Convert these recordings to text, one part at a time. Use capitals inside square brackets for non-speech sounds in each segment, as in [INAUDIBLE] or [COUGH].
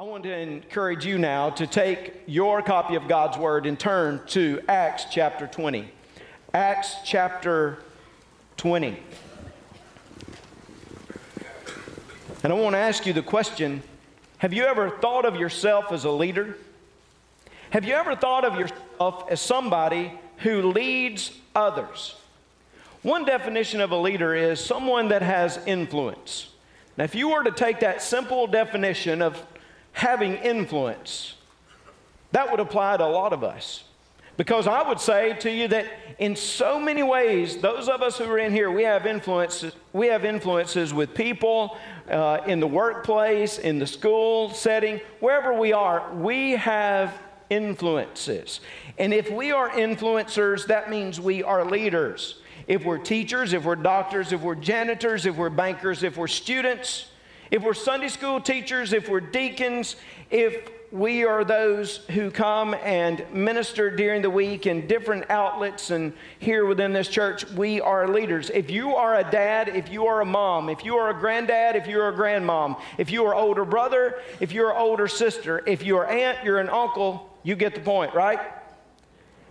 I want to encourage you now to take your copy of God's Word and turn to Acts chapter 20. Acts chapter 20. And I want to ask you the question Have you ever thought of yourself as a leader? Have you ever thought of yourself as somebody who leads others? One definition of a leader is someone that has influence. Now, if you were to take that simple definition of having influence. That would apply to a lot of us. Because I would say to you that in so many ways, those of us who are in here, we have influences, we have influences with people uh, in the workplace, in the school setting, wherever we are, we have influences. And if we are influencers, that means we are leaders. If we're teachers, if we're doctors, if we're janitors, if we're bankers, if we're students, if we're Sunday school teachers, if we're deacons, if we are those who come and minister during the week in different outlets and here within this church, we are leaders. If you are a dad, if you are a mom, if you are a granddad, if you are a grandmom, if you are older brother, if you're older sister, if you're aunt, you're an uncle, you get the point, right?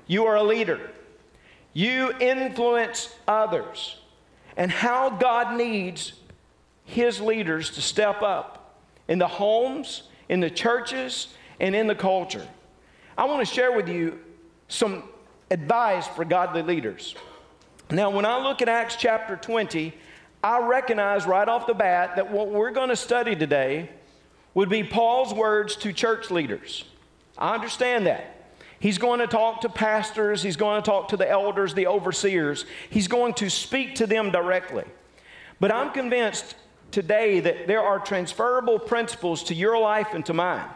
You are a leader. You influence others. And how God needs his leaders to step up in the homes, in the churches, and in the culture. I want to share with you some advice for godly leaders. Now, when I look at Acts chapter 20, I recognize right off the bat that what we're going to study today would be Paul's words to church leaders. I understand that. He's going to talk to pastors, he's going to talk to the elders, the overseers. He's going to speak to them directly. But I'm convinced today that there are transferable principles to your life and to mine.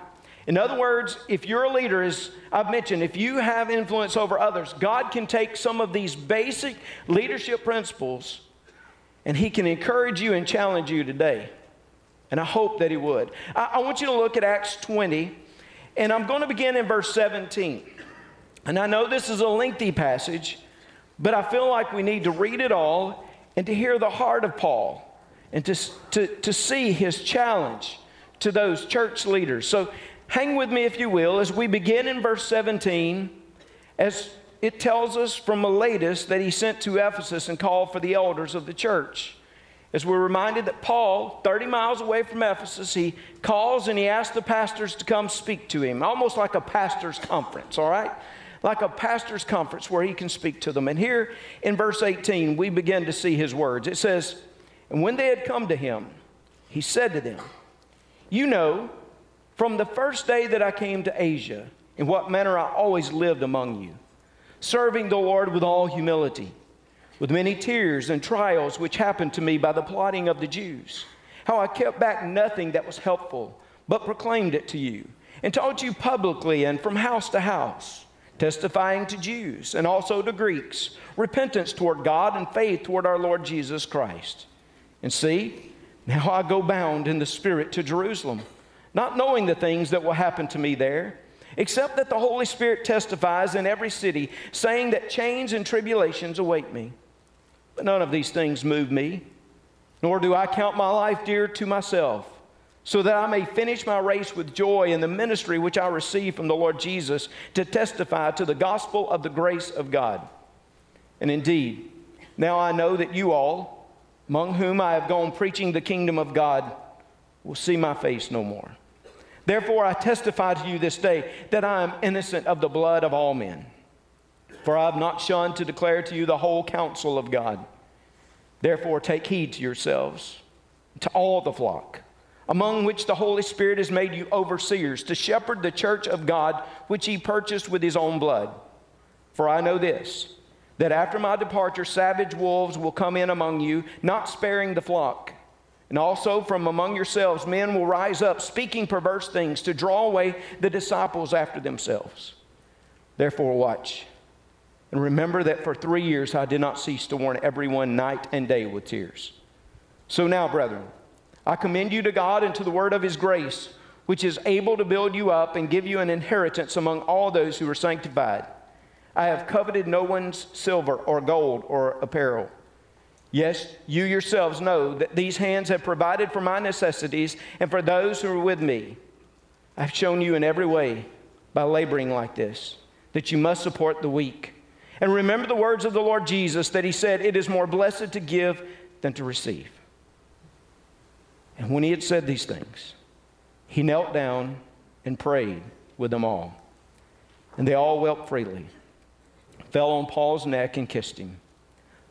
In other words, if you're a leader, as I've mentioned, if you have influence over others, God can take some of these basic leadership principles and He can encourage you and challenge you today. And I hope that He would. I, I want you to look at Acts 20, and I'm going to begin in verse 17. And I know this is a lengthy passage, but I feel like we need to read it all and to hear the heart of Paul and to, to, to see his challenge to those church leaders. So hang with me, if you will, as we begin in verse 17, as it tells us from Miletus that he sent to Ephesus and called for the elders of the church. As we're reminded that Paul, 30 miles away from Ephesus, he calls and he asks the pastors to come speak to him, almost like a pastor's conference, all right? Like a pastor's conference where he can speak to them. And here in verse 18, we begin to see his words. It says, and when they had come to him, he said to them, You know, from the first day that I came to Asia, in what manner I always lived among you, serving the Lord with all humility, with many tears and trials which happened to me by the plotting of the Jews, how I kept back nothing that was helpful, but proclaimed it to you, and taught you publicly and from house to house, testifying to Jews and also to Greeks, repentance toward God and faith toward our Lord Jesus Christ. And see, now I go bound in the Spirit to Jerusalem, not knowing the things that will happen to me there, except that the Holy Spirit testifies in every city, saying that chains and tribulations await me. But none of these things move me, nor do I count my life dear to myself, so that I may finish my race with joy in the ministry which I receive from the Lord Jesus to testify to the gospel of the grace of God. And indeed, now I know that you all, among whom I have gone preaching the kingdom of God, will see my face no more. Therefore, I testify to you this day that I am innocent of the blood of all men. For I have not shunned to declare to you the whole counsel of God. Therefore, take heed to yourselves, to all the flock, among which the Holy Spirit has made you overseers, to shepherd the church of God, which he purchased with his own blood. For I know this that after my departure, savage wolves will come in among you, not sparing the flock. And also from among yourselves, men will rise up, speaking perverse things to draw away the disciples after themselves. Therefore, watch. And remember that for three years I did not cease to warn everyone night and day with tears. So now, brethren, I commend you to God and to the word of his grace, which is able to build you up and give you an inheritance among all those who are sanctified. I have coveted no one's silver or gold or apparel. Yes, you yourselves know that these hands have provided for my necessities and for those who are with me. I've shown you in every way by laboring like this that you must support the weak. And remember the words of the Lord Jesus that he said, It is more blessed to give than to receive. And when he had said these things, he knelt down and prayed with them all. And they all wept freely, fell on Paul's neck and kissed him,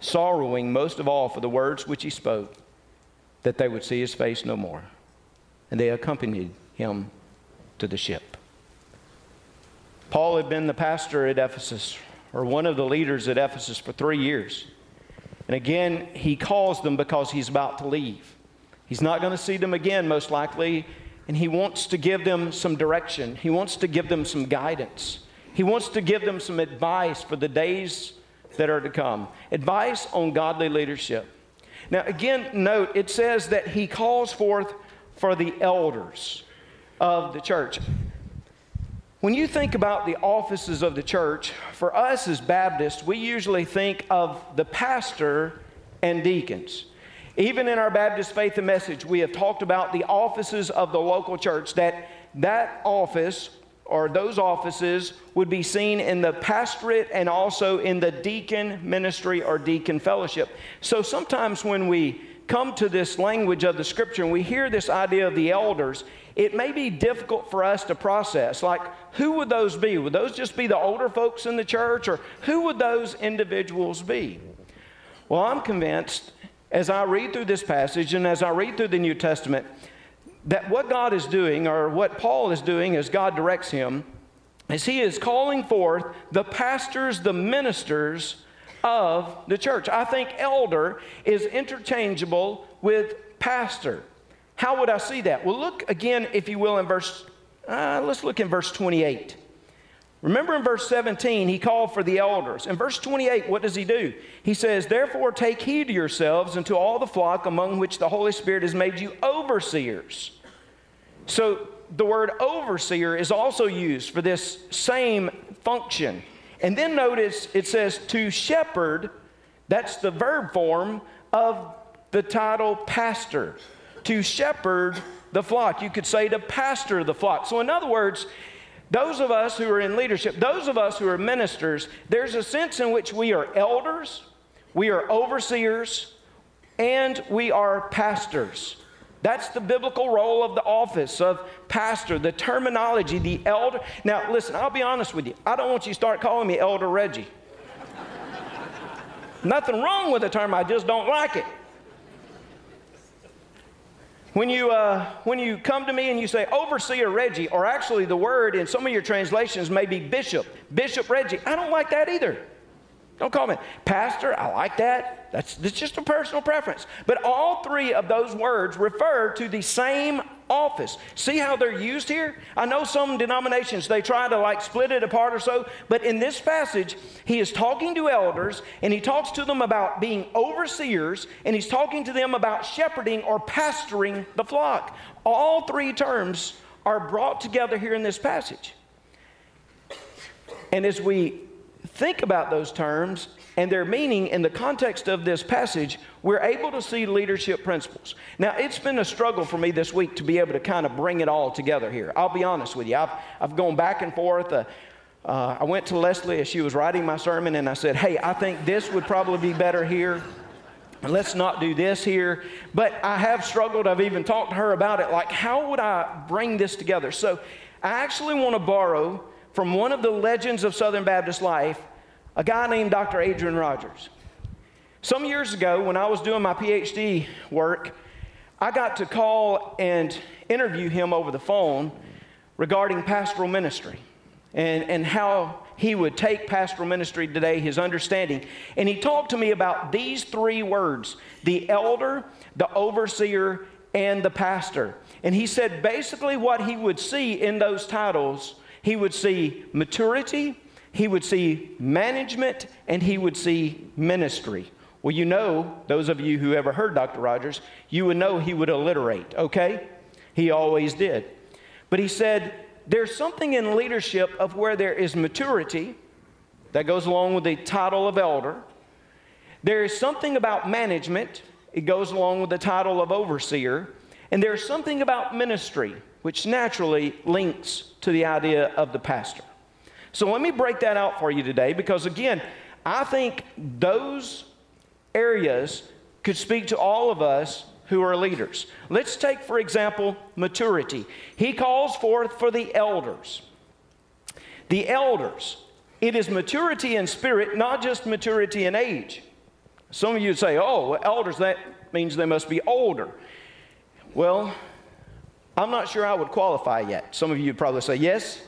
sorrowing most of all for the words which he spoke, that they would see his face no more. And they accompanied him to the ship. Paul had been the pastor at Ephesus, or one of the leaders at Ephesus, for three years. And again, he calls them because he's about to leave. He's not going to see them again, most likely, and he wants to give them some direction. He wants to give them some guidance. He wants to give them some advice for the days that are to come advice on godly leadership. Now, again, note it says that he calls forth for the elders of the church. When you think about the offices of the church, for us as Baptists, we usually think of the pastor and deacons. Even in our Baptist Faith and Message, we have talked about the offices of the local church, that that office or those offices would be seen in the pastorate and also in the deacon ministry or deacon fellowship. So sometimes when we come to this language of the scripture and we hear this idea of the elders, it may be difficult for us to process. Like, who would those be? Would those just be the older folks in the church, or who would those individuals be? Well, I'm convinced as I read through this passage and as I read through the New Testament that what God is doing, or what Paul is doing as God directs him, is he is calling forth the pastors, the ministers of the church. I think elder is interchangeable with pastor. How would I see that? Well, look again, if you will, in verse, uh, let's look in verse 28. Remember in verse 17, he called for the elders. In verse 28, what does he do? He says, Therefore, take heed to yourselves and to all the flock among which the Holy Spirit has made you overseers. So, the word overseer is also used for this same function. And then notice it says to shepherd, that's the verb form of the title pastor. To shepherd the flock. You could say to pastor the flock. So, in other words, those of us who are in leadership, those of us who are ministers, there's a sense in which we are elders, we are overseers, and we are pastors. That's the biblical role of the office of pastor, the terminology, the elder. Now, listen, I'll be honest with you. I don't want you to start calling me Elder Reggie. Nothing wrong with the term, I just don't like it. When you, uh, when you come to me and you say overseer Reggie, or actually the word in some of your translations may be bishop, Bishop Reggie, I don't like that either. Don't call me pastor, I like that. That's, that's just a personal preference. But all three of those words refer to the same office. See how they're used here? I know some denominations, they try to like split it apart or so, but in this passage, he is talking to elders and he talks to them about being overseers and he's talking to them about shepherding or pastoring the flock. All three terms are brought together here in this passage. And as we think about those terms, and their meaning in the context of this passage, we're able to see leadership principles. Now, it's been a struggle for me this week to be able to kind of bring it all together here. I'll be honest with you. I've, I've gone back and forth. Uh, uh, I went to Leslie as she was writing my sermon, and I said, Hey, I think this would probably be better here. Let's not do this here. But I have struggled. I've even talked to her about it. Like, how would I bring this together? So, I actually want to borrow from one of the legends of Southern Baptist life a guy named Dr. Adrian Rogers. Some years ago, when I was doing my PhD work, I got to call and interview him over the phone regarding pastoral ministry and, and how he would take pastoral ministry today, his understanding. And he talked to me about these three words the elder, the overseer, and the pastor. And he said basically what he would see in those titles he would see maturity, he would see management and he would see ministry. Well, you know, those of you who ever heard Dr. Rogers, you would know he would alliterate, okay? He always did. But he said, there's something in leadership of where there is maturity that goes along with the title of elder. There is something about management, it goes along with the title of overseer. And there's something about ministry which naturally links to the idea of the pastor. So let me break that out for you today because, again, I think those areas could speak to all of us who are leaders. Let's take, for example, maturity. He calls forth for the elders. The elders, it is maturity in spirit, not just maturity in age. Some of you say, oh, elders, that means they must be older. Well, I'm not sure I would qualify yet. Some of you probably say, yes,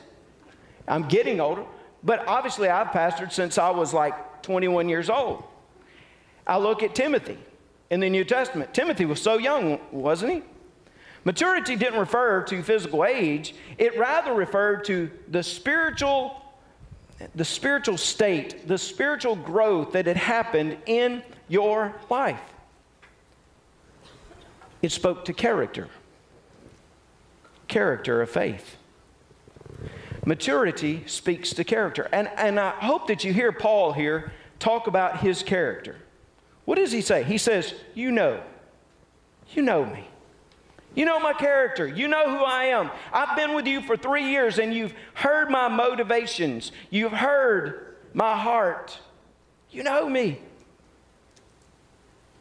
I'm getting older. But obviously, I've pastored since I was like 21 years old. I look at Timothy in the New Testament. Timothy was so young, wasn't he? Maturity didn't refer to physical age, it rather referred to the spiritual the spiritual state, the spiritual growth that had happened in your life. It spoke to character. Character of faith. Maturity speaks to character. And, and I hope that you hear Paul here talk about his character. What does he say? He says, You know, you know me. You know my character. You know who I am. I've been with you for three years and you've heard my motivations. You've heard my heart. You know me.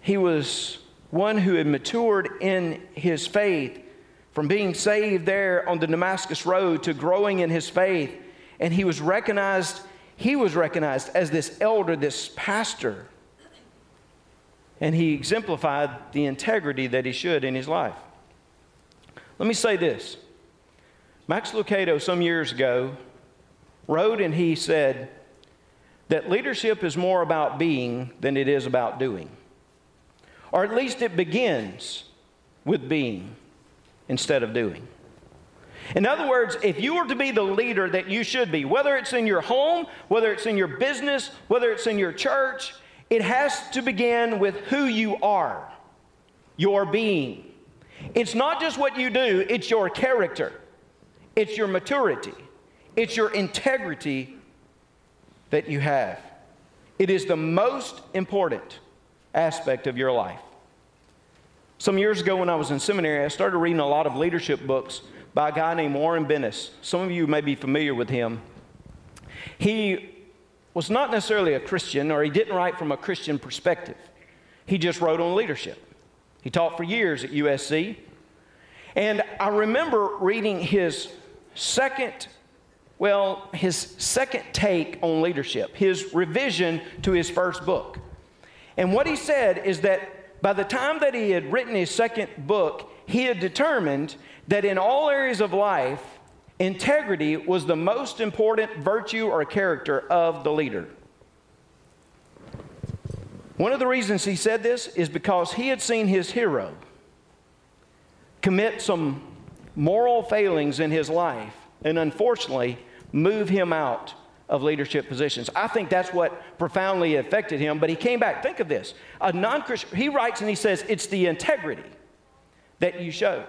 He was one who had matured in his faith from being saved there on the Damascus Road to growing in his faith. And he was recognized, he was recognized as this elder, this pastor. And he exemplified the integrity that he should in his life. Let me say this Max Lucado, some years ago, wrote and he said that leadership is more about being than it is about doing. Or at least it begins with being instead of doing. In other words, if you are to be the leader that you should be, whether it's in your home, whether it's in your business, whether it's in your church, it has to begin with who you are, your being. It's not just what you do, it's your character, it's your maturity, it's your integrity that you have. It is the most important aspect of your life. Some years ago, when I was in seminary, I started reading a lot of leadership books by a guy named Warren Bennis. Some of you may be familiar with him. He was not necessarily a Christian, or he didn't write from a Christian perspective. He just wrote on leadership. He taught for years at USC. And I remember reading his second, well, his second take on leadership, his revision to his first book. And what he said is that by the time that he had written his second book, he had determined that in all areas of life, integrity was the most important virtue or character of the leader. One of the reasons he said this is because he had seen his hero commit some moral failings in his life and unfortunately move him out of leadership positions. I think that's what profoundly affected him, but he came back. Think of this. A non-Christian, he writes and he says, it's the integrity that you show.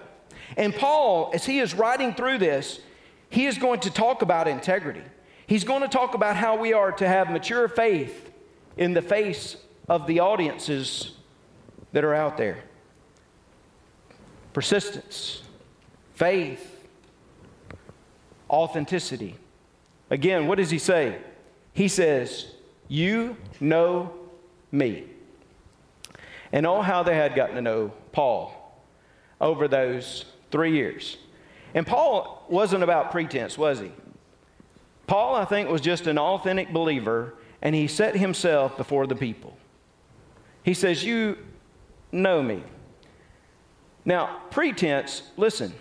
And Paul, as he is writing through this, he is going to talk about integrity. He's going to talk about how we are to have mature faith in the face of the audiences that are out there. Persistence, faith, authenticity. Again, what does he say? He says, You know me. And oh, how they had gotten to know Paul over those three years. And Paul wasn't about pretense, was he? Paul, I think, was just an authentic believer, and he set himself before the people. He says, You know me. Now, pretense, listen,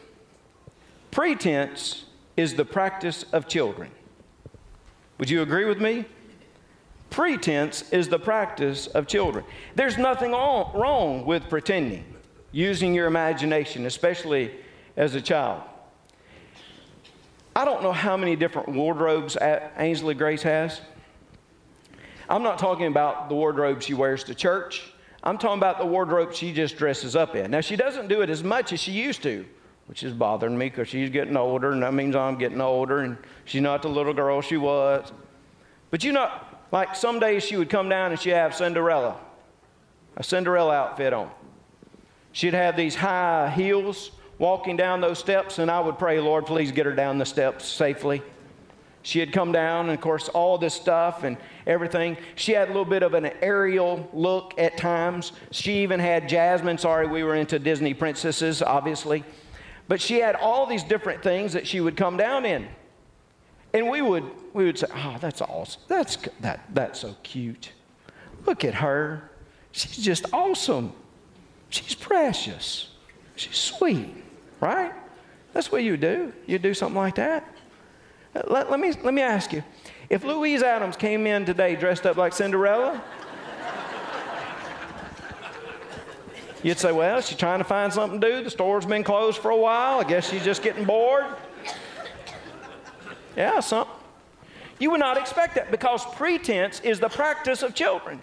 pretense is the practice of children. Would you agree with me? Pretense is the practice of children. There's nothing wrong with pretending, using your imagination, especially as a child. I don't know how many different wardrobes Ainsley Grace has. I'm not talking about the wardrobe she wears to church. I'm talking about the wardrobe she just dresses up in. Now, she doesn't do it as much as she used to, which is bothering me because she's getting older, and that means I'm getting older, and she's not the little girl she was. But you know, like some days she would come down and she'd have Cinderella, a Cinderella outfit on. She'd have these high heels, walking down those steps, and I would pray, Lord, please get her down the steps safely. She had come down, and of course, all this stuff and everything. She had a little bit of an Ariel look at times. She even had Jasmine. Sorry, we were into Disney princesses, obviously. But she had all these different things that she would come down in. And we would, we would say, Oh, that's awesome. That's, that, that's so cute. Look at her. She's just awesome. She's precious. She's sweet, right? That's what you do. You do something like that. Let, let, me, let me ask you if Louise Adams came in today dressed up like Cinderella, you'd say, well, she's trying to find something to do. The store's been closed for a while. I guess she's just getting bored. Yeah, something. You would not expect that because pretense is the practice of children.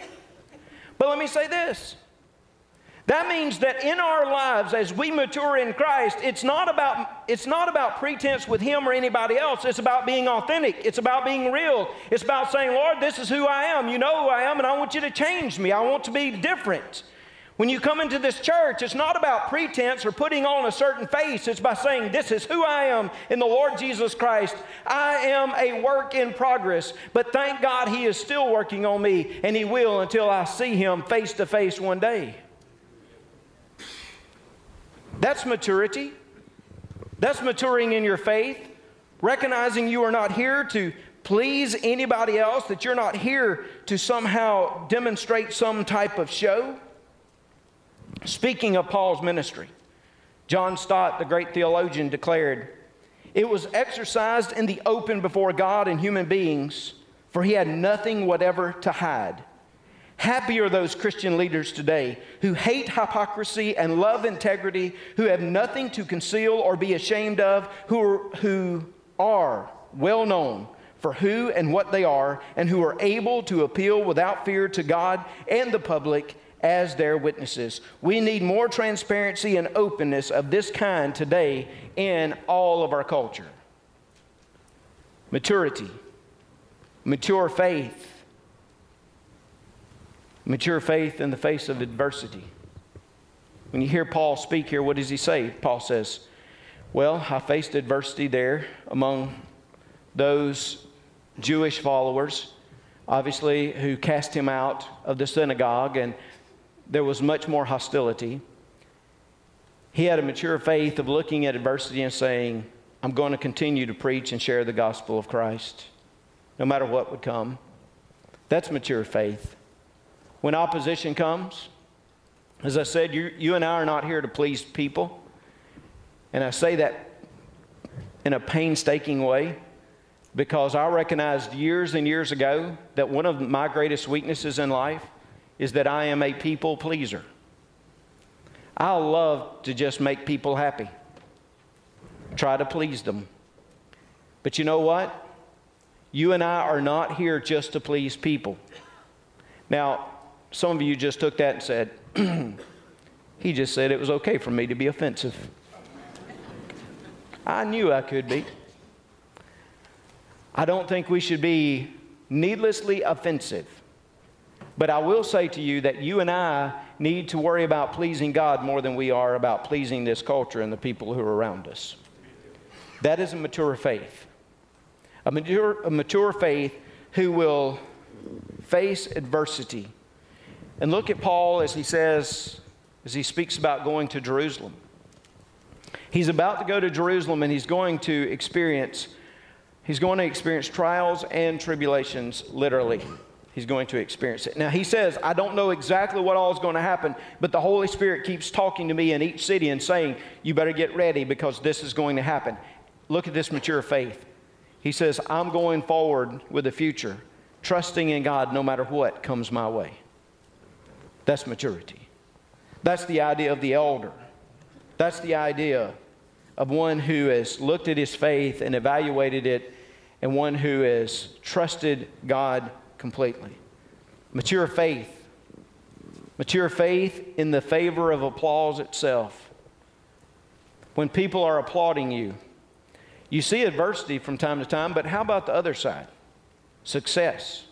But let me say this that means that in our lives, as we mature in Christ, it's not, about, it's not about pretense with Him or anybody else. It's about being authentic. It's about being real. It's about saying, Lord, this is who I am. You know who I am, and I want you to change me. I want to be different. When you come into this church, it's not about pretense or putting on a certain face. It's by saying, This is who I am in the Lord Jesus Christ. I am a work in progress, but thank God He is still working on me, and He will until I see Him face to face one day. That's maturity. That's maturing in your faith, recognizing you are not here to please anybody else, that you're not here to somehow demonstrate some type of show. Speaking of Paul's ministry, John Stott, the great theologian, declared, It was exercised in the open before God and human beings, for he had nothing whatever to hide. Happy are those Christian leaders today who hate hypocrisy and love integrity, who have nothing to conceal or be ashamed of, who are, who are well known for who and what they are, and who are able to appeal without fear to God and the public as their witnesses. We need more transparency and openness of this kind today in all of our culture. Maturity, mature faith Mature faith in the face of adversity. When you hear Paul speak here, what does he say? Paul says, Well, I faced adversity there among those Jewish followers, obviously, who cast him out of the synagogue, and there was much more hostility. He had a mature faith of looking at adversity and saying, I'm going to continue to preach and share the gospel of Christ, no matter what would come. That's mature faith when opposition comes. As I said, you, you and I are not here to please people. And I say that in a painstaking way because I recognized years and years ago that one of my greatest weaknesses in life is that I am a people pleaser. I love to just make people happy, try to please them. But you know what? You and I are not here just to please people. Now, some of you just took that and said, [CLEARS THROAT] he just said it was okay for me to be offensive. I knew I could be. I don't think we should be needlessly offensive. But I will say to you that you and I need to worry about pleasing God more than we are about pleasing this culture and the people who are around us. That is a mature faith. A mature, a mature faith who will face adversity and look at Paul as he says, as he speaks about going to Jerusalem. He's about to go to Jerusalem and he's going to experience he's going to experience trials and tribulations literally. He's going to experience it. Now he says, I don't know exactly what all is going to happen, but the Holy Spirit keeps talking to me in each city and saying, You better get ready because this is going to happen. Look at this mature faith. He says, I'm going forward with the future, trusting in God no matter what comes my way. That's maturity. That's the idea of the elder. That's the idea of one who has looked at his faith and evaluated it, and one who has trusted God completely. Mature faith. Mature faith in the favor of applause itself. When people are applauding you, you see adversity from time to time, but how about the other side? Success.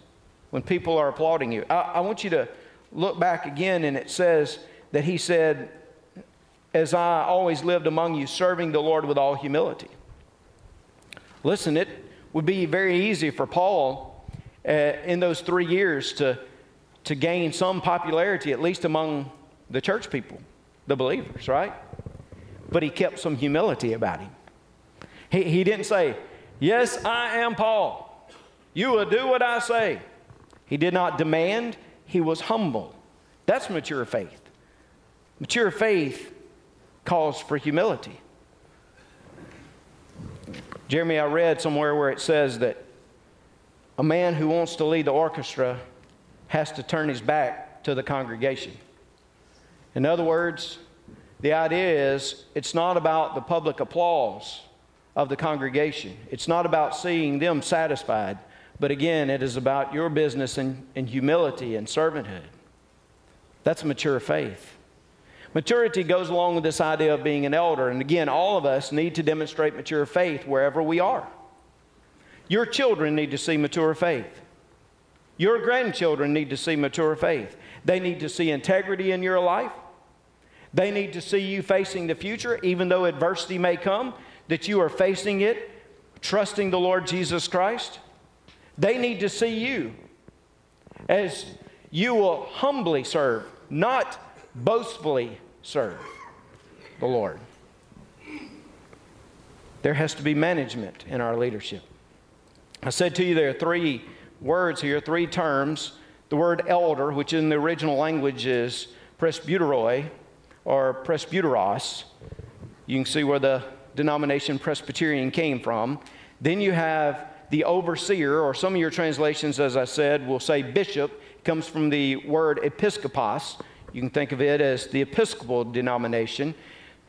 When people are applauding you. I, I want you to look back again and it says that he said, as I always lived among you, serving the Lord with all humility. Listen, it would be very easy for Paul uh, in those three years to, to gain some popularity, at least among the church people, the believers, right? But he kept some humility about him. He, he didn't say, Yes, I am Paul. You will do what I say. He did not demand, he was humble. That's mature faith. Mature faith calls for humility. Jeremy, I read somewhere where it says that a man who wants to lead the orchestra has to turn his back to the congregation. In other words, the idea is it's not about the public applause of the congregation, it's not about seeing them satisfied, but again, it is about your business and, and humility and servanthood. That's mature faith. Maturity goes along with this idea of being an elder. And again, all of us need to demonstrate mature faith wherever we are. Your children need to see mature faith. Your grandchildren need to see mature faith. They need to see integrity in your life. They need to see you facing the future, even though adversity may come, that you are facing it, trusting the Lord Jesus Christ. They need to see you as you will humbly serve, not boastfully serve the Lord. There has to be management in our leadership. I said to you there are three words here, three terms. The word elder, which in the original language is presbyteroi or presbyteros. You can see where the denomination Presbyterian came from. Then you have the overseer, or some of your translations, as I said, will say bishop. It comes from the word episkopos, you can think of it as the Episcopal denomination.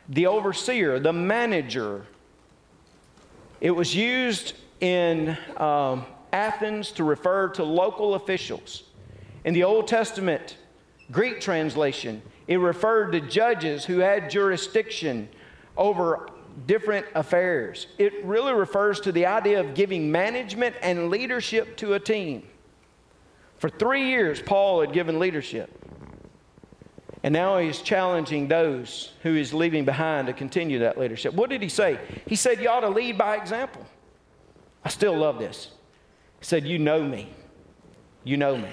The overseer, the manager. It was used in um, Athens to refer to local officials. In the Old Testament Greek translation, it referred to judges who had jurisdiction over different affairs. It really refers to the idea of giving management and leadership to a team. For three years, Paul had given leadership. And now he's challenging those who he's leaving behind to continue that leadership. What did he say? He said, You ought to lead by example. I still love this. He said, You know me. You know me.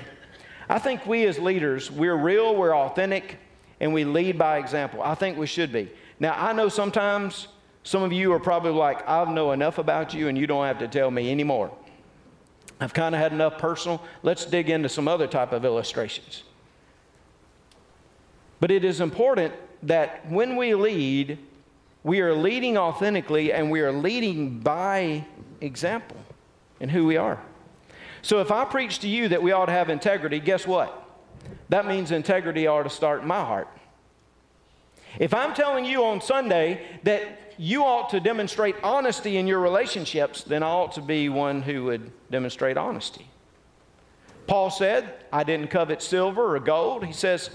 I think we as leaders, we're real, we're authentic, and we lead by example. I think we should be. Now, I know sometimes some of you are probably like, I know enough about you and you don't have to tell me anymore. I've kind of had enough personal. Let's dig into some other type of illustrations. But it is important that when we lead, we are leading authentically and we are leading by example in who we are. So if I preach to you that we ought to have integrity, guess what? That means integrity ought to start in my heart. If I'm telling you on Sunday that you ought to demonstrate honesty in your relationships, then I ought to be one who would demonstrate honesty. Paul said, I didn't covet silver or gold. He says,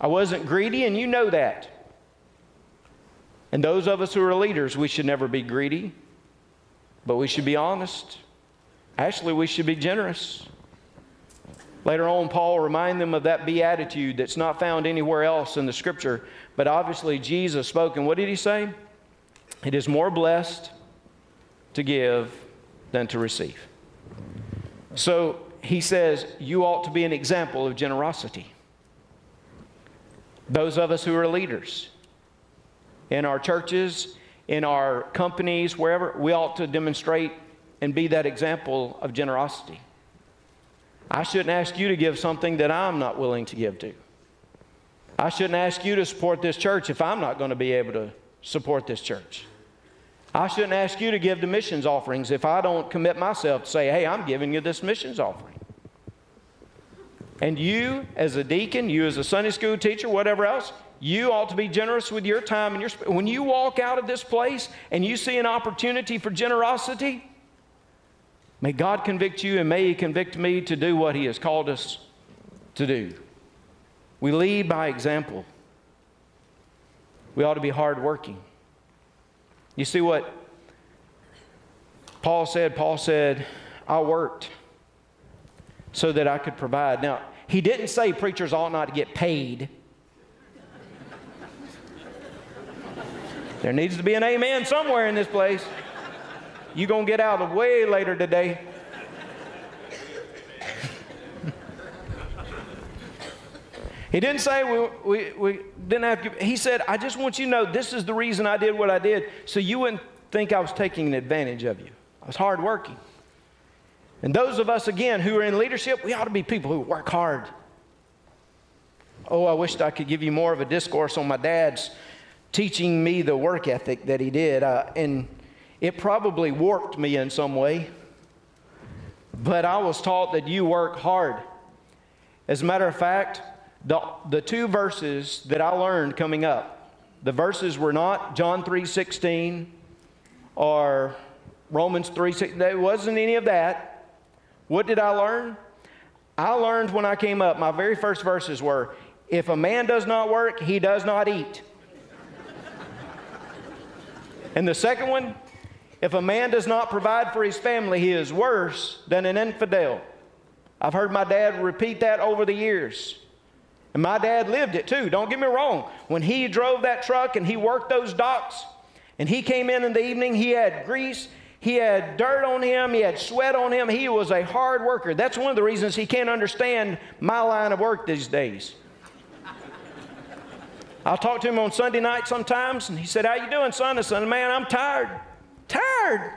I wasn't greedy, and you know that. And those of us who are leaders, we should never be greedy, but we should be honest. Actually, we should be generous. Later on, Paul remind them of that beatitude that's not found anywhere else in the scripture, but obviously Jesus spoke. And what did he say? It is more blessed to give than to receive. So he says, You ought to be an example of generosity. Those of us who are leaders in our churches, in our companies, wherever, we ought to demonstrate and be that example of generosity. I shouldn't ask you to give something that I'm not willing to give to. I shouldn't ask you to support this church if I'm not going to be able to support this church. I shouldn't ask you to give the missions offerings if I don't commit myself to say, hey, I'm giving you this missions offering. And you, as a deacon, you as a Sunday school teacher, whatever else, you ought to be generous with your time and your. When you walk out of this place and you see an opportunity for generosity, may God convict you and may He convict me to do what He has called us to do. We lead by example. We ought to be hardworking. You see what Paul said? Paul said, I worked so that I could provide. Now, he didn't say preachers ought not to get paid. There needs to be an amen somewhere in this place. You're going to get out of way later today. He didn't say we, we, we didn't have to, he said, I just want you to know this is the reason I did what I did, so you wouldn't think I was taking advantage of you. I was hardworking. And those of us, again, who are in leadership, we ought to be people who work hard. Oh, I wished I could give you more of a discourse on my dad's teaching me the work ethic that he did. Uh, and it probably warped me in some way. But I was taught that you work hard. As a matter of fact, the, the two verses that I learned coming up, the verses were not John 3.16 or Romans 3.16. There wasn't any of that. What did I learn? I learned when I came up, my very first verses were, if a man does not work, he does not eat. And the second one, if a man does not provide for his family, he is worse than an infidel. I've heard my dad repeat that over the years. And my dad lived it too, don't get me wrong. When he drove that truck and he worked those docks, and he came in in the evening, he had grease, he had dirt on him, he had sweat on him. He was a hard worker. That's one of the reasons he can't understand my line of work these days. I'll talk to him on Sunday night sometimes, and he said, How you doing, son? I said, Man, I'm tired. Tired?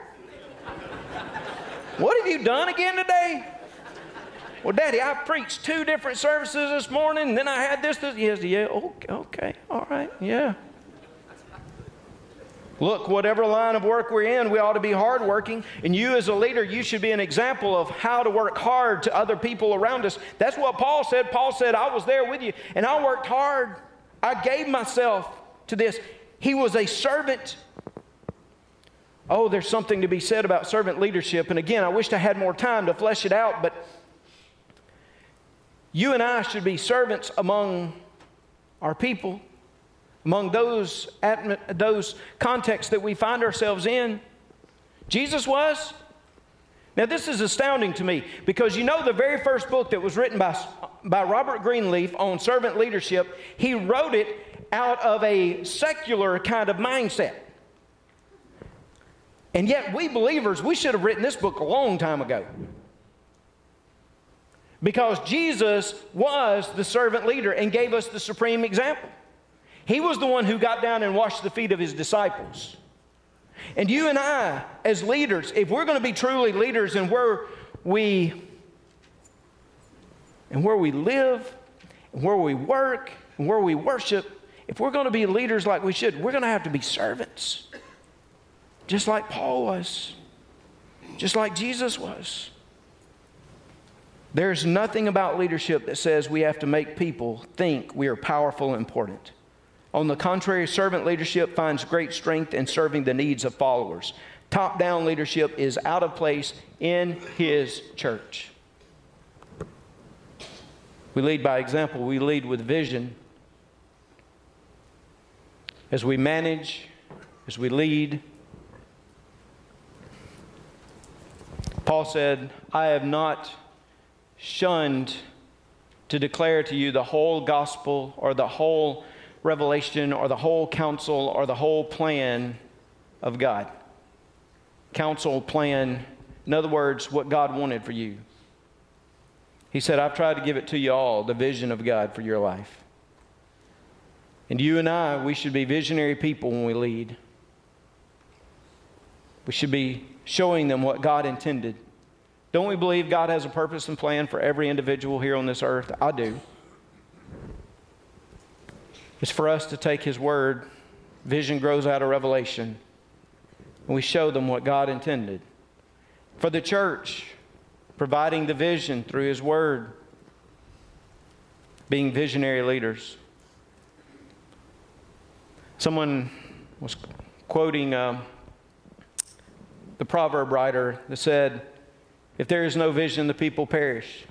[LAUGHS] what have you done again today? Well, Daddy, I preached two different services this morning, and then I had this. this. Yes, yeah, okay, okay, all right, yeah. Look, whatever line of work we're in, we ought to be hardworking. And you, as a leader, you should be an example of how to work hard to other people around us. That's what Paul said. Paul said, I was there with you, and I worked hard. I gave myself to this. He was a servant. Oh, there's something to be said about servant leadership. And again, I wish I had more time to flesh it out, but you and I should be servants among our people, among those, those contexts that we find ourselves in. Jesus was. Now, this is astounding to me because you know the very first book that was written by, by Robert Greenleaf on servant leadership, he wrote it out of a secular kind of mindset. And yet, we believers, we should have written this book a long time ago because Jesus was the servant leader and gave us the supreme example. He was the one who got down and washed the feet of his disciples. And you and I, as leaders, if we're going to be truly leaders in where we and where we live, and where we work, and where we worship, if we're going to be leaders like we should, we're going to have to be servants. Just like Paul was, just like Jesus was. There's nothing about leadership that says we have to make people think we are powerful and important. On the contrary, servant leadership finds great strength in serving the needs of followers. Top down leadership is out of place in his church. We lead by example, we lead with vision. As we manage, as we lead, Paul said, I have not shunned to declare to you the whole gospel or the whole revelation or the whole counsel or the whole plan of God. Counsel, plan, in other words, what God wanted for you. He said, I've tried to give it to you all, the vision of God for your life. And you and I, we should be visionary people when we lead. We should be showing them what God intended. Don't we believe God has a purpose and plan for every individual here on this earth? I do. It's for us to take His word, vision grows out of revelation, and we show them what God intended. For the church, providing the vision through His word, being visionary leaders. Someone was quoting uh, the proverb writer that said, if there is no vision, the people perish.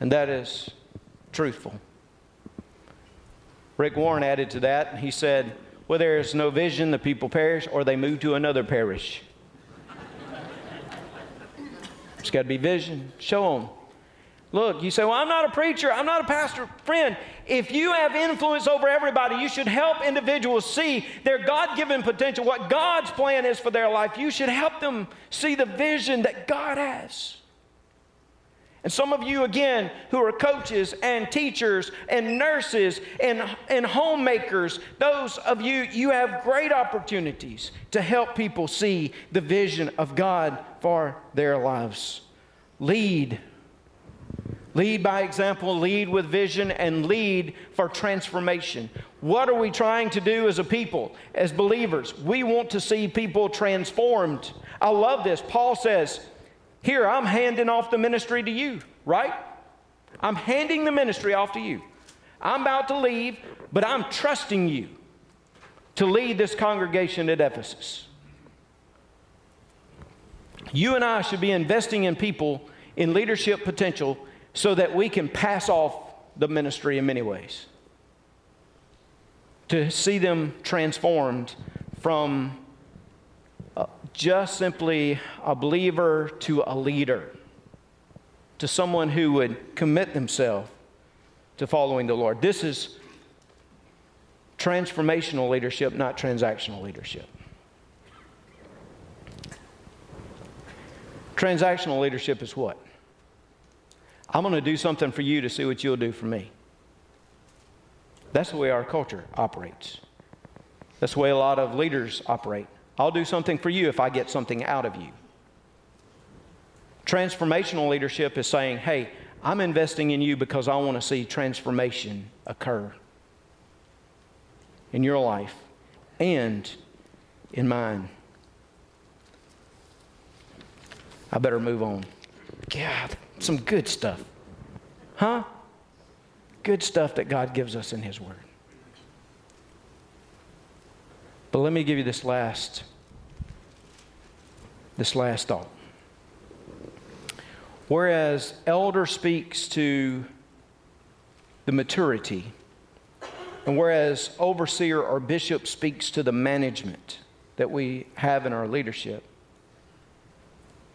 And that is truthful. Rick Warren added to that. He said, Where there is no vision, the people perish, or they move to another parish. It's got to be vision. Show them. Look, you say, Well, I'm not a preacher, I'm not a pastor. Friend, if you have influence over everybody, you should help individuals see their God given potential, what God's plan is for their life. You should help them see the vision that God has. And some of you, again, who are coaches and teachers and nurses and, and homemakers, those of you, you have great opportunities to help people see the vision of God for their lives. Lead Lead by example, lead with vision, and lead for transformation. What are we trying to do as a people, as believers? We want to see people transformed. I love this. Paul says, Here, I'm handing off the ministry to you, right? I'm handing the ministry off to you. I'm about to leave, but I'm trusting you to lead this congregation at Ephesus. You and I should be investing in people in leadership potential so that we can pass off the ministry in many ways. To see them transformed from just simply a believer to a leader, to someone who would commit themselves to following the Lord. This is transformational leadership, not transactional leadership. Transactional leadership is what? I'm going to do something for you to see what you'll do for me. That's the way our culture operates. That's the way a lot of leaders operate. I'll do something for you if I get something out of you. Transformational leadership is saying, hey, I'm investing in you because I want to see transformation occur in your life and in mine. I better move on. God. Some good stuff. Huh? Good stuff that God gives us in His Word. But let me give you this last this last thought. Whereas elder speaks to the maturity, and whereas overseer or bishop speaks to the management that we have in our leadership,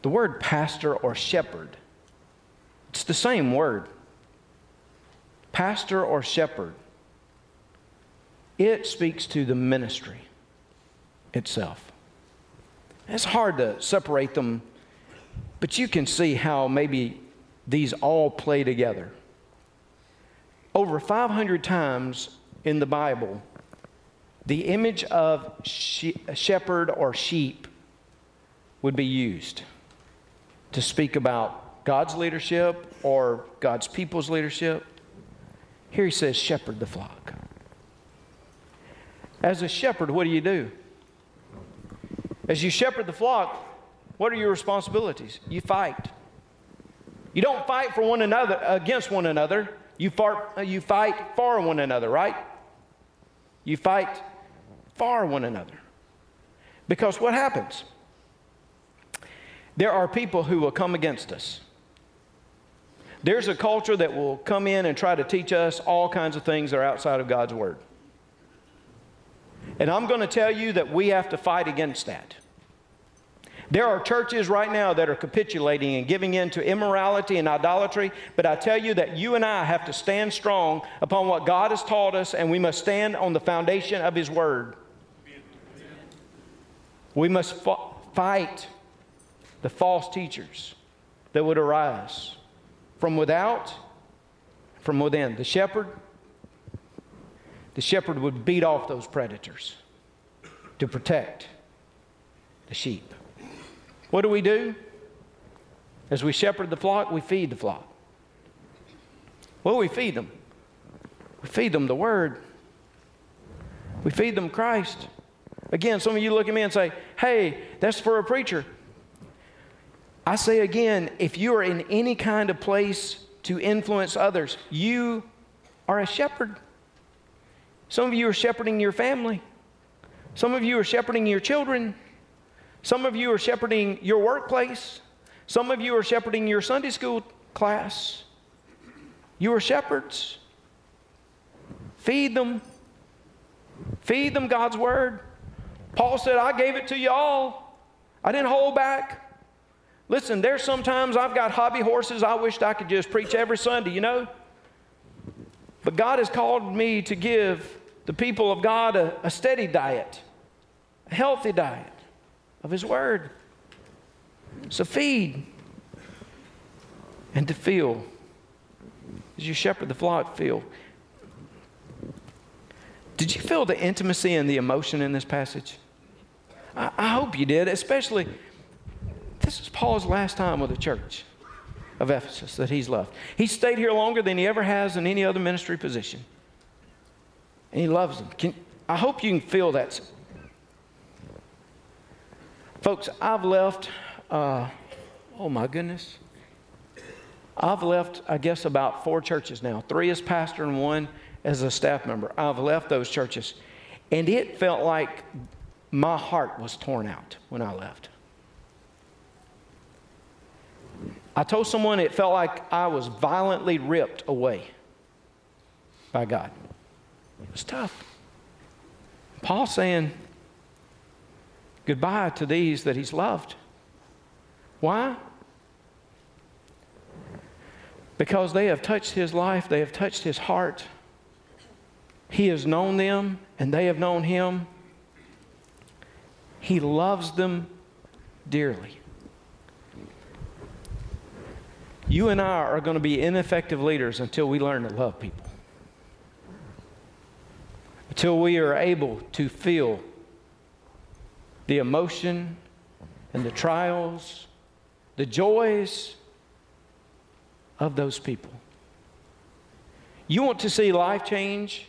the word pastor or shepherd it's the same word pastor or shepherd. It speaks to the ministry itself. It's hard to separate them, but you can see how maybe these all play together. Over 500 times in the Bible, the image of she- shepherd or sheep would be used to speak about God's leadership or God's people's leadership. Here he says, shepherd the flock. As a shepherd, what do you do? As you shepherd the flock, what are your responsibilities? You fight. You don't fight for one another against one another. You, fart, uh, you fight for one another, right? You fight for one another. Because what happens? There are people who will come against us. There's a culture that will come in and try to teach us all kinds of things that are outside of God's Word. And I'm going to tell you that we have to fight against that. There are churches right now that are capitulating and giving in to immorality and idolatry, but I tell you that you and I have to stand strong upon what God has taught us, and we must stand on the foundation of His Word. We must fight the false teachers that would arise from without, from within. The shepherd, the shepherd would beat off those predators to protect the sheep. What do we do? As we shepherd the flock, we feed the flock. Do we feed them? We feed them the Word. We feed them Christ. Again, some of you look at me and say, hey, that's for a preacher. I say again, if you are in any kind of place to influence others, you are a shepherd. Some of you are shepherding your family. Some of you are shepherding your children. Some of you are shepherding your workplace. Some of you are shepherding your Sunday school class. You are shepherds. Feed them. Feed them God's word. Paul said, I gave it to you all. I didn't hold back. Listen, there's sometimes I've got hobby horses I wished I could just preach every Sunday, you know? But God has called me to give the people of God a, a steady diet, a healthy diet of His Word. So feed and to feel. As you shepherd the flock, feel. Did you feel the intimacy and the emotion in this passage? I, I hope you did, especially this is Paul's last time with the church of Ephesus that he's left. He stayed here longer than he ever has in any other ministry position. And he loves them. Can, I hope you can feel that. Folks, I've left, uh, oh my goodness. I've left, I guess, about four churches now three as pastor and one as a staff member. I've left those churches. And it felt like my heart was torn out when I left. I told someone it felt like I was violently ripped away by God. It was tough. Paul saying goodbye to these that he's loved. Why? Because they have touched his life, they have touched his heart. He has known them, and they have known him. He loves them dearly. You and I are going to be ineffective leaders until we learn to love people. Until we are able to feel the emotion and the trials, the joys of those people. You want to see life change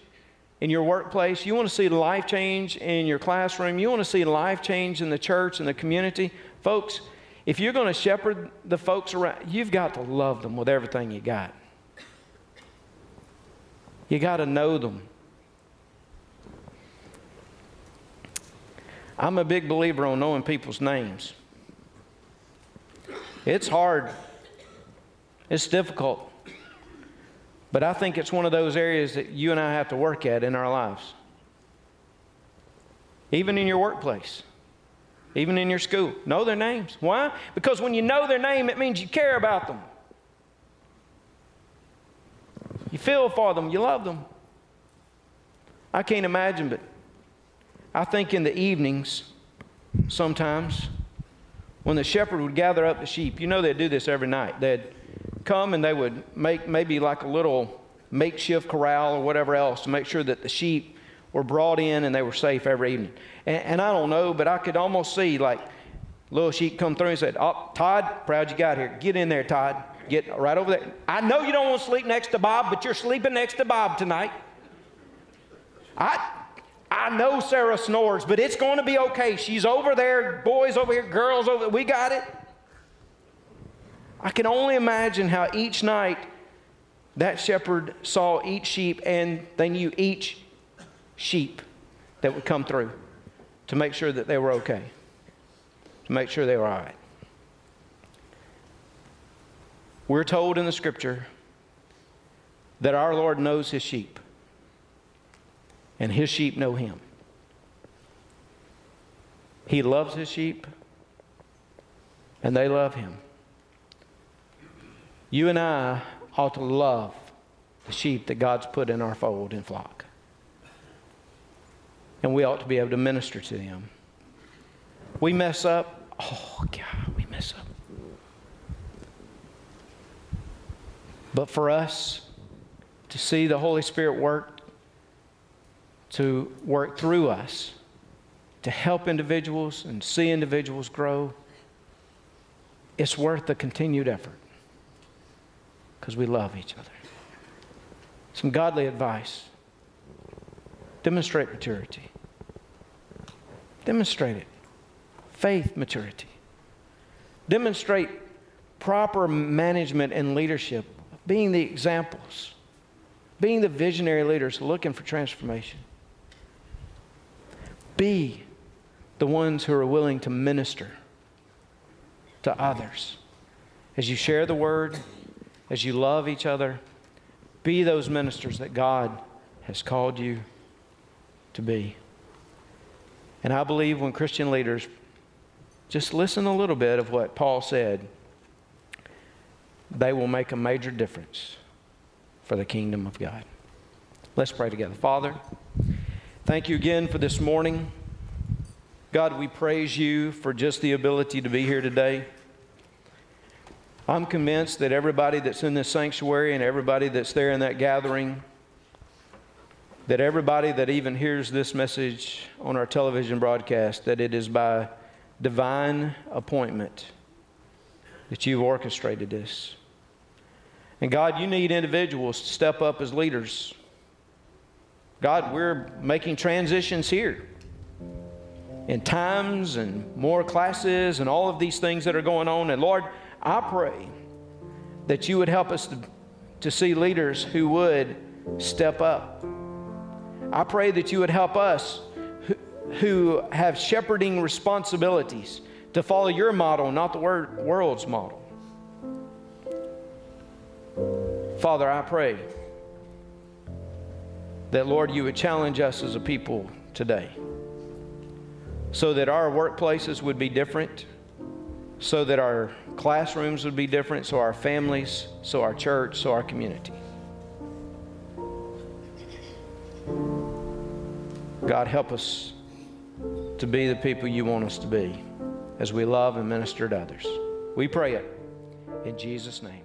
in your workplace, you want to see life change in your classroom, you want to see life change in the church and the community. Folks, if you're going to shepherd the folks around, you've got to love them with everything you got. You got to know them. I'm a big believer on knowing people's names. It's hard, it's difficult, but I think it's one of those areas that you and I have to work at in our lives. Even in your workplace even in your school. Know their names. Why? Because when you know their name, it means you care about them. You feel for them, you love them. I can't imagine, but I think in the evenings, sometimes, when the shepherd would gather up the sheep, you know they'd do this every night. They'd come and they would make maybe like a little makeshift corral or whatever else to make sure that the sheep were brought in and they were safe every evening. And, and I don't know, but I could almost see like little sheep come through and said, Oh, Todd, proud you got here. Get in there, Todd. Get right over there. I know you don't want to sleep next to Bob, but you're sleeping next to Bob tonight. I, I know Sarah snores, but it's going to be okay. She's over there, boys over here, girls over there. We got it. I can only imagine how each night that shepherd saw each sheep and they knew each sheep that would come through to make sure that they were okay, to make sure they were all right. We're told in the scripture that our Lord knows his sheep, and his sheep know him. He loves his sheep, and they love him. You and I ought to love the sheep that God's put in our fold and flock and we ought to be able to minister to them. We mess up. Oh, God, we mess up. But for us to see the Holy Spirit work, to work through us, to help individuals and see individuals grow, it's worth the continued effort because we love each other. Some godly advice demonstrate maturity. Demonstrate it. Faith maturity. Demonstrate proper management and leadership, being the examples, being the visionary leaders looking for transformation. Be the ones who are willing to minister to others. As you share the word, as you love each other, be those ministers that God has called you to be. And I believe when Christian leaders just listen a little bit of what Paul said. They will make a major difference for the kingdom of God. Let's pray together. Father, thank you again for this morning. God, we praise you for just the ability to be here today. I'm convinced that everybody that's in this sanctuary and everybody that's there in that gathering, that everybody that even hears this message on our television broadcast, that it is by divine appointment that you've orchestrated this. And God, you need individuals to step up as leaders. God, we're making transitions here in times and more classes and all of these things that are going on. And Lord, I pray that you would help us to, to see leaders who would step up. I pray that you would help us who, who have shepherding responsibilities to follow your model, not the world's model. Father, I pray that, Lord, you would challenge us as a people today so that our workplaces would be different, so that our classrooms would be different, so our families, so our church, so our community. God, help us to be the people you want us to be as we love and minister to others. We pray it in Jesus' name.